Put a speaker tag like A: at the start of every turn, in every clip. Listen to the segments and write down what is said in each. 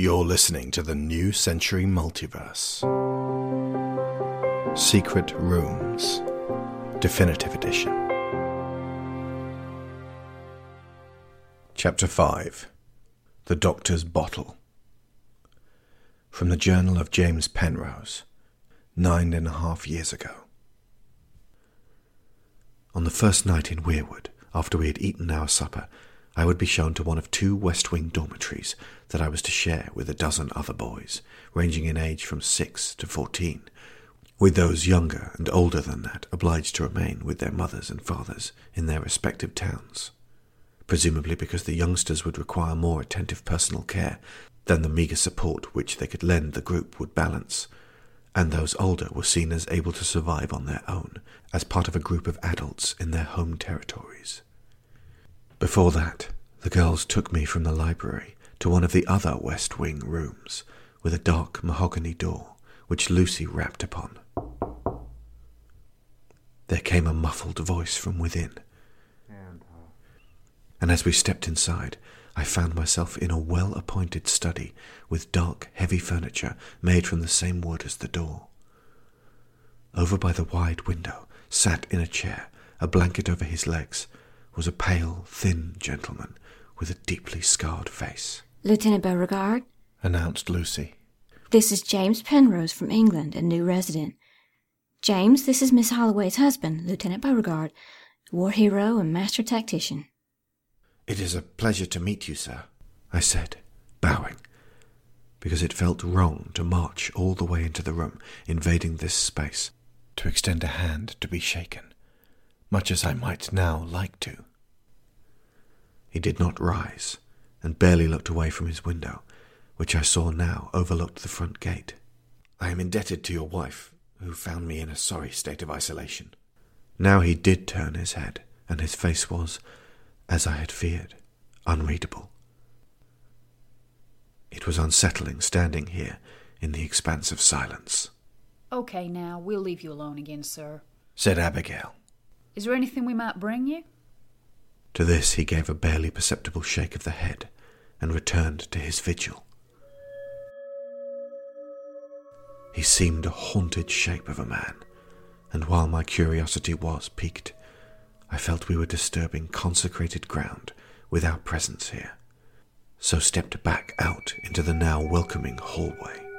A: You're listening to the New Century Multiverse. Secret Rooms, Definitive Edition. Chapter 5 The Doctor's Bottle. From the Journal of James Penrose, nine and a half years ago. On the first night in Weirwood, after we had eaten our supper, I would be shown to one of two West Wing dormitories that I was to share with a dozen other boys, ranging in age from six to fourteen, with those younger and older than that obliged to remain with their mothers and fathers in their respective towns, presumably because the youngsters would require more attentive personal care than the meagre support which they could lend the group would balance, and those older were seen as able to survive on their own as part of a group of adults in their home territories. Before that, the girls took me from the library to one of the other West Wing rooms, with a dark mahogany door, which Lucy rapped upon. There came a muffled voice from within. And uh, as we stepped inside, I found myself in a well appointed study with dark, heavy furniture made from the same wood as the door. Over by the wide window, sat in a chair, a blanket over his legs, was a pale, thin gentleman with a deeply scarred face.
B: Lieutenant Beauregard,
A: Announced Lucy.
B: this is James Penrose from England, a new resident. James, this is Miss Holloway's husband, Lieutenant Beauregard, war hero and master tactician.
A: It is a pleasure to meet you, sir, I said, bowing, because it felt wrong to march all the way into the room, invading this space, to extend a hand to be shaken, much as I might now like to. He did not rise, and barely looked away from his window, which I saw now overlooked the front gate. I am indebted to your wife, who found me in a sorry state of isolation. Now he did turn his head, and his face was, as I had feared, unreadable. It was unsettling standing here in the expanse of silence,
C: Okay, now, we'll leave you alone again, sir.
A: said Abigail.
C: Is there anything we might bring you?
A: To this he gave a barely perceptible shake of the head and returned to his vigil. He seemed a haunted shape of a man, and while my curiosity was piqued, I felt we were disturbing consecrated ground with our presence here, so stepped back out into the now welcoming hallway.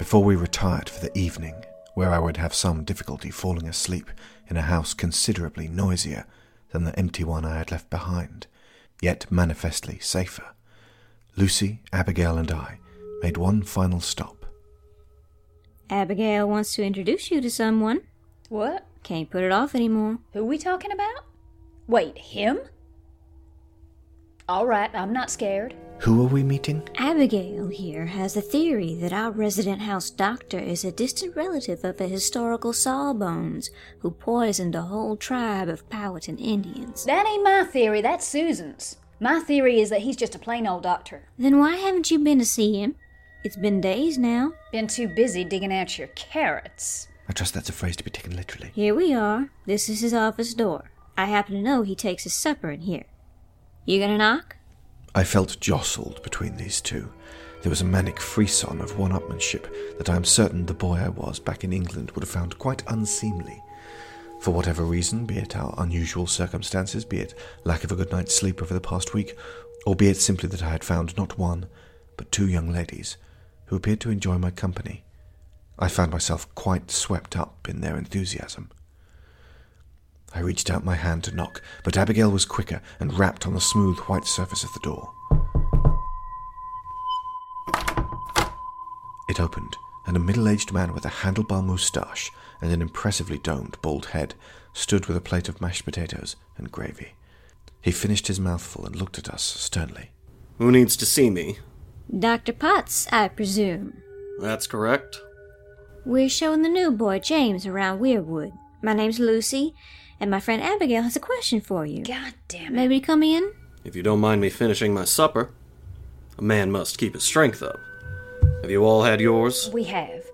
A: Before we retired for the evening, where I would have some difficulty falling asleep in a house considerably noisier than the empty one I had left behind, yet manifestly safer, Lucy, Abigail, and I made one final stop.
B: Abigail wants to introduce you to someone.
C: What?
B: Can't put it off anymore.
C: Who we talking about? Wait, him? All right, I'm not scared.
A: Who are we meeting?
B: Abigail here has a theory that our resident house doctor is a distant relative of a historical Sawbones who poisoned a whole tribe of Powhatan Indians.
C: That ain't my theory, that's Susan's. My theory is that he's just a plain old doctor.
B: Then why haven't you been to see him? It's been days now.
C: Been too busy digging out your carrots.
A: I trust that's a phrase to be taken literally.
B: Here we are. This is his office door. I happen to know he takes his supper in here. You gonna knock?
A: I felt jostled between these two. There was a manic frisson of one upmanship that I am certain the boy I was back in England would have found quite unseemly. For whatever reason, be it our unusual circumstances, be it lack of a good night's sleep over the past week, or be it simply that I had found not one, but two young ladies who appeared to enjoy my company, I found myself quite swept up in their enthusiasm. I reached out my hand to knock, but Abigail was quicker and rapped on the smooth white surface of the door. It opened, and a middle aged man with a handlebar moustache and an impressively domed bald head stood with a plate of mashed potatoes and gravy. He finished his mouthful and looked at us sternly.
D: Who needs to see me?
B: Dr. Potts, I presume.
D: That's correct.
B: We're showing the new boy, James, around Weirwood. My name's Lucy, and my friend Abigail has a question for you.
C: God damn it.
B: Maybe come in?
D: If you don't mind me finishing my supper, a man must keep his strength up. Have you all had yours?
C: We have.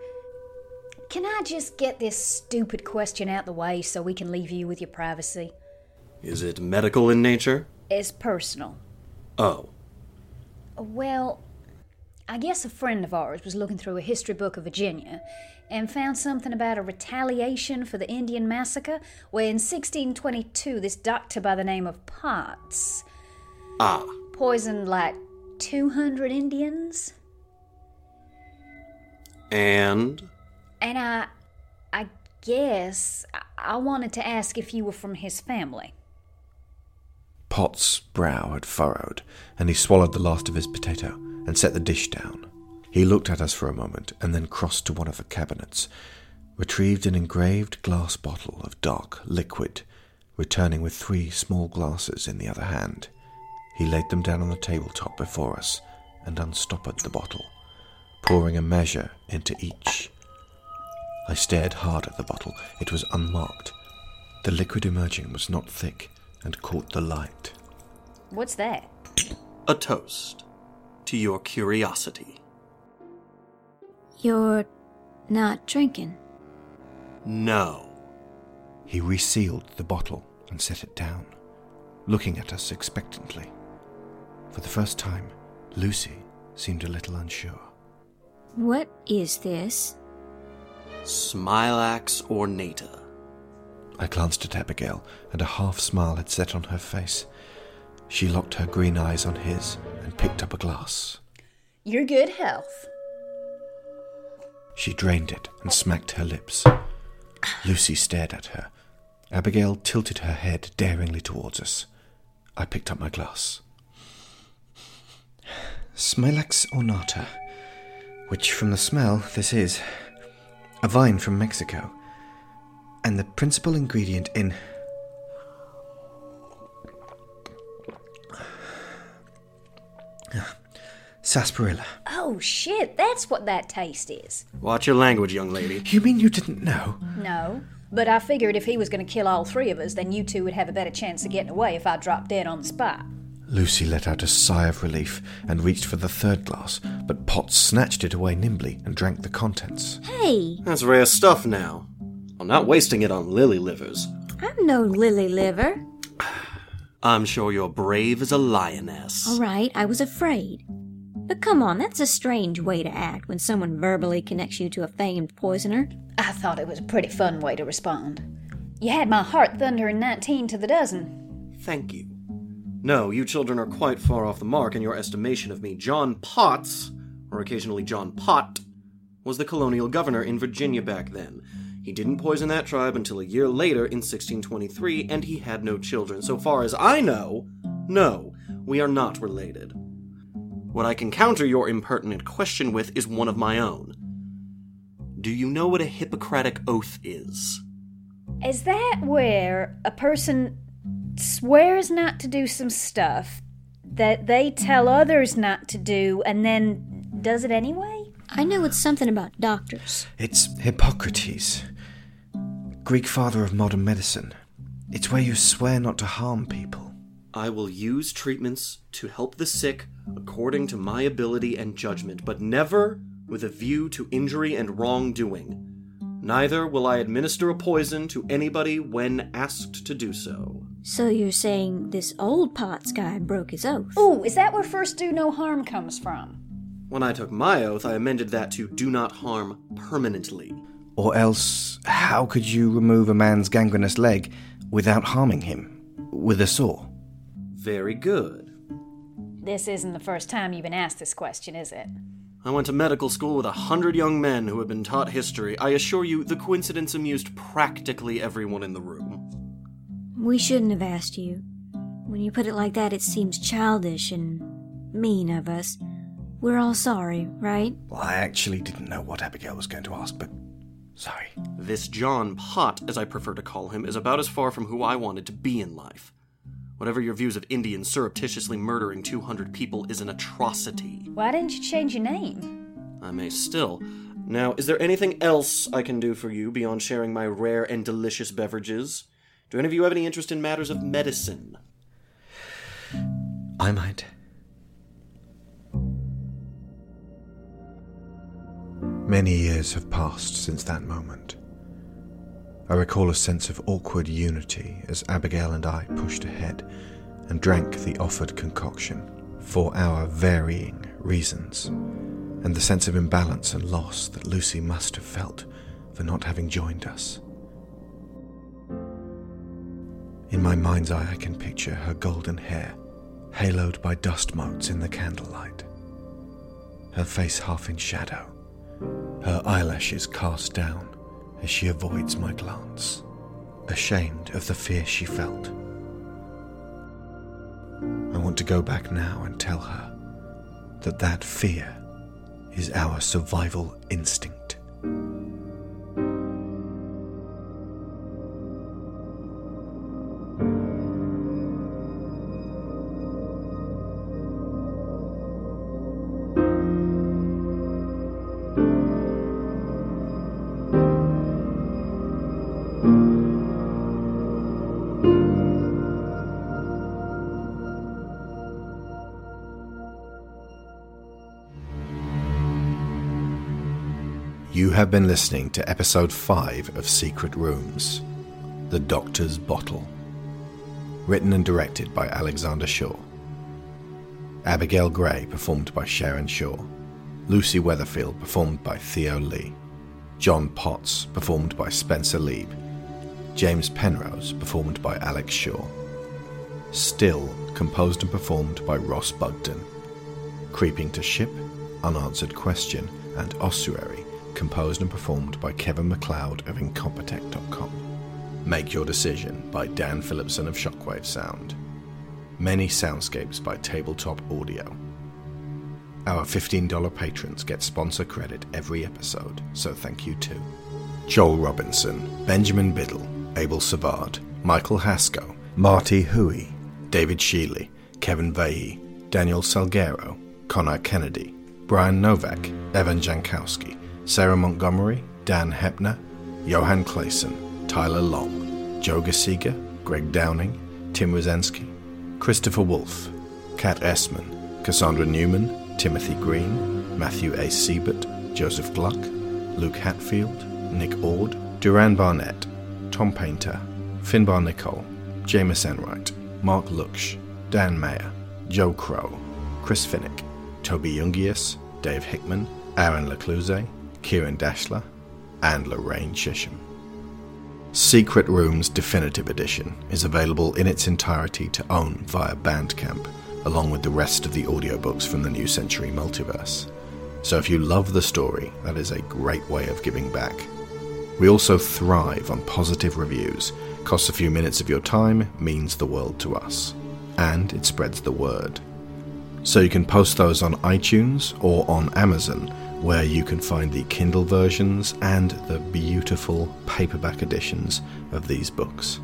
C: Can I just get this stupid question out the way so we can leave you with your privacy?
D: Is it medical in nature?
C: It's personal.
D: Oh.
C: Well, I guess a friend of ours was looking through a history book of Virginia and found something about a retaliation for the Indian massacre, where in 1622 this doctor by the name of Potts
D: Ah.
C: poisoned like 200 Indians.
D: And?
C: And I, I guess I, I wanted to ask if you were from his family.
A: Potts' brow had furrowed, and he swallowed the last of his potato and set the dish down. He looked at us for a moment and then crossed to one of the cabinets, retrieved an engraved glass bottle of dark liquid, returning with three small glasses in the other hand. He laid them down on the tabletop before us and unstoppered the bottle, pouring a measure into each. I stared hard at the bottle. It was unmarked. The liquid emerging was not thick and caught the light.
C: What's that?
D: A toast to your curiosity.
B: You're not drinking.
D: No.
A: He resealed the bottle and set it down, looking at us expectantly. For the first time, Lucy seemed a little unsure.
B: What is this?
D: Smilax ornata.
A: I glanced at Abigail, and a half smile had set on her face. She locked her green eyes on his and picked up a glass.
C: Your good health.
A: She drained it and smacked her lips. Lucy stared at her. Abigail tilted her head daringly towards us. I picked up my glass. Smilax ornata, which from the smell, this is a vine from Mexico, and the principal ingredient in. Sarsaparilla.
C: Oh shit, that's what that taste is.
D: Watch your language, young lady.
A: You mean you didn't know?
C: No. But I figured if he was going to kill all three of us, then you two would have a better chance of getting away if I dropped dead on the spot.
A: Lucy let out a sigh of relief and reached for the third glass, but Potts snatched it away nimbly and drank the contents.
B: Hey,
D: That's rare stuff now. I'm not wasting it on lily livers.
B: I'm no lily liver.
D: I'm sure you're brave as a lioness.
B: All right, I was afraid. But come on, that's a strange way to act when someone verbally connects you to a famed poisoner.
C: I thought it was a pretty fun way to respond. You had my heart thundering 19 to the dozen.
D: Thank you. No, you children are quite far off the mark in your estimation of me. John Potts, or occasionally John Pott, was the colonial governor in Virginia back then. He didn't poison that tribe until a year later in 1623, and he had no children. So far as I know, no, we are not related. What I can counter your impertinent question with is one of my own. Do you know what a Hippocratic oath is?
C: Is that where a person swears not to do some stuff that they tell others not to do and then does it anyway?
B: I know it's something about doctors.
A: It's Hippocrates, Greek father of modern medicine. It's where you swear not to harm people.
D: I will use treatments to help the sick according to my ability and judgment, but never with a view to injury and wrongdoing. Neither will I administer a poison to anybody when asked to do so.
B: So you're saying this old Potts guy broke his oath?
C: Oh, is that where first do no harm comes from?
D: When I took my oath, I amended that to do not harm permanently.
A: Or else, how could you remove a man's gangrenous leg without harming him? With a saw?
D: Very good.
C: This isn't the first time you've been asked this question, is it?
D: I went to medical school with a hundred young men who had been taught history. I assure you, the coincidence amused practically everyone in the room.
B: We shouldn't have asked you. When you put it like that, it seems childish and mean of us. We're all sorry, right?
A: Well, I actually didn't know what Abigail was going to ask, but sorry.
D: This John Pott, as I prefer to call him, is about as far from who I wanted to be in life. Whatever your views of Indians surreptitiously murdering 200 people is an atrocity.
C: Why didn't you change your name?
D: I may still. Now, is there anything else I can do for you beyond sharing my rare and delicious beverages? Do any of you have any interest in matters of medicine?
A: I might. Many years have passed since that moment. I recall a sense of awkward unity as Abigail and I pushed ahead, and drank the offered concoction for our varying reasons, and the sense of imbalance and loss that Lucy must have felt for not having joined us. In my mind's eye, I can picture her golden hair, haloed by dust motes in the candlelight, her face half in shadow, her eyelashes cast down as she avoids my glance, ashamed of the fear she felt. I want to go back now and tell her that that fear is our survival instinct. You have been listening to episode 5 of Secret Rooms The Doctor's Bottle. Written and directed by Alexander Shaw. Abigail Grey, performed by Sharon Shaw. Lucy Weatherfield, performed by Theo Leigh. John Potts, performed by Spencer Leeb. James Penrose, performed by Alex Shaw. Still, composed and performed by Ross Bugden. Creeping to Ship, Unanswered Question, and Ossuary, composed and performed by Kevin MacLeod of Incompetech.com. Make Your Decision by Dan Phillipson of Shockwave Sound. Many Soundscapes by Tabletop Audio. Our $15 patrons get sponsor credit every episode, so thank you too. Joel Robinson, Benjamin Biddle, Abel Savard, Michael Haskell, Marty Hooie, David Shealy, Kevin Veighy, Daniel Salgueiro, Conar Kennedy, Bryan Novak, Evan Jankowski, Sarah Montgomery, Dan Hoeppner, Johan Claesson, Tylor Long, Jo Gisiger, Greg Downing, Tim Rozenski, Christopher Wolfe, Kat Essmann, Cassandra Newman, Timothy Green, Matthew A. Seibert, Joseph Gluck, Luke Hatfield, Nick Ord, Duran Barnett, Tom Painter, Finbar Nicholl, Jamas Enright, Marc Lucksch, Dan Mayer, Joe Crow, Chris Finik, Toby Jungius, Dave Hickman, Aaron LaCluyze, Ciaran Dachtler, and Lorraine Chisholm. Secret Rooms Definitive Edition is available in its entirety to own via Bandcamp, along with the rest of the audiobooks from the New Century Multiverse. So if you love the story, that is a great way of giving back. We also thrive on positive reviews. Costs a few minutes of your time, means the world to us. And it spreads the word. So you can post those on iTunes or on Amazon where you can find the Kindle versions and the beautiful paperback editions of these books.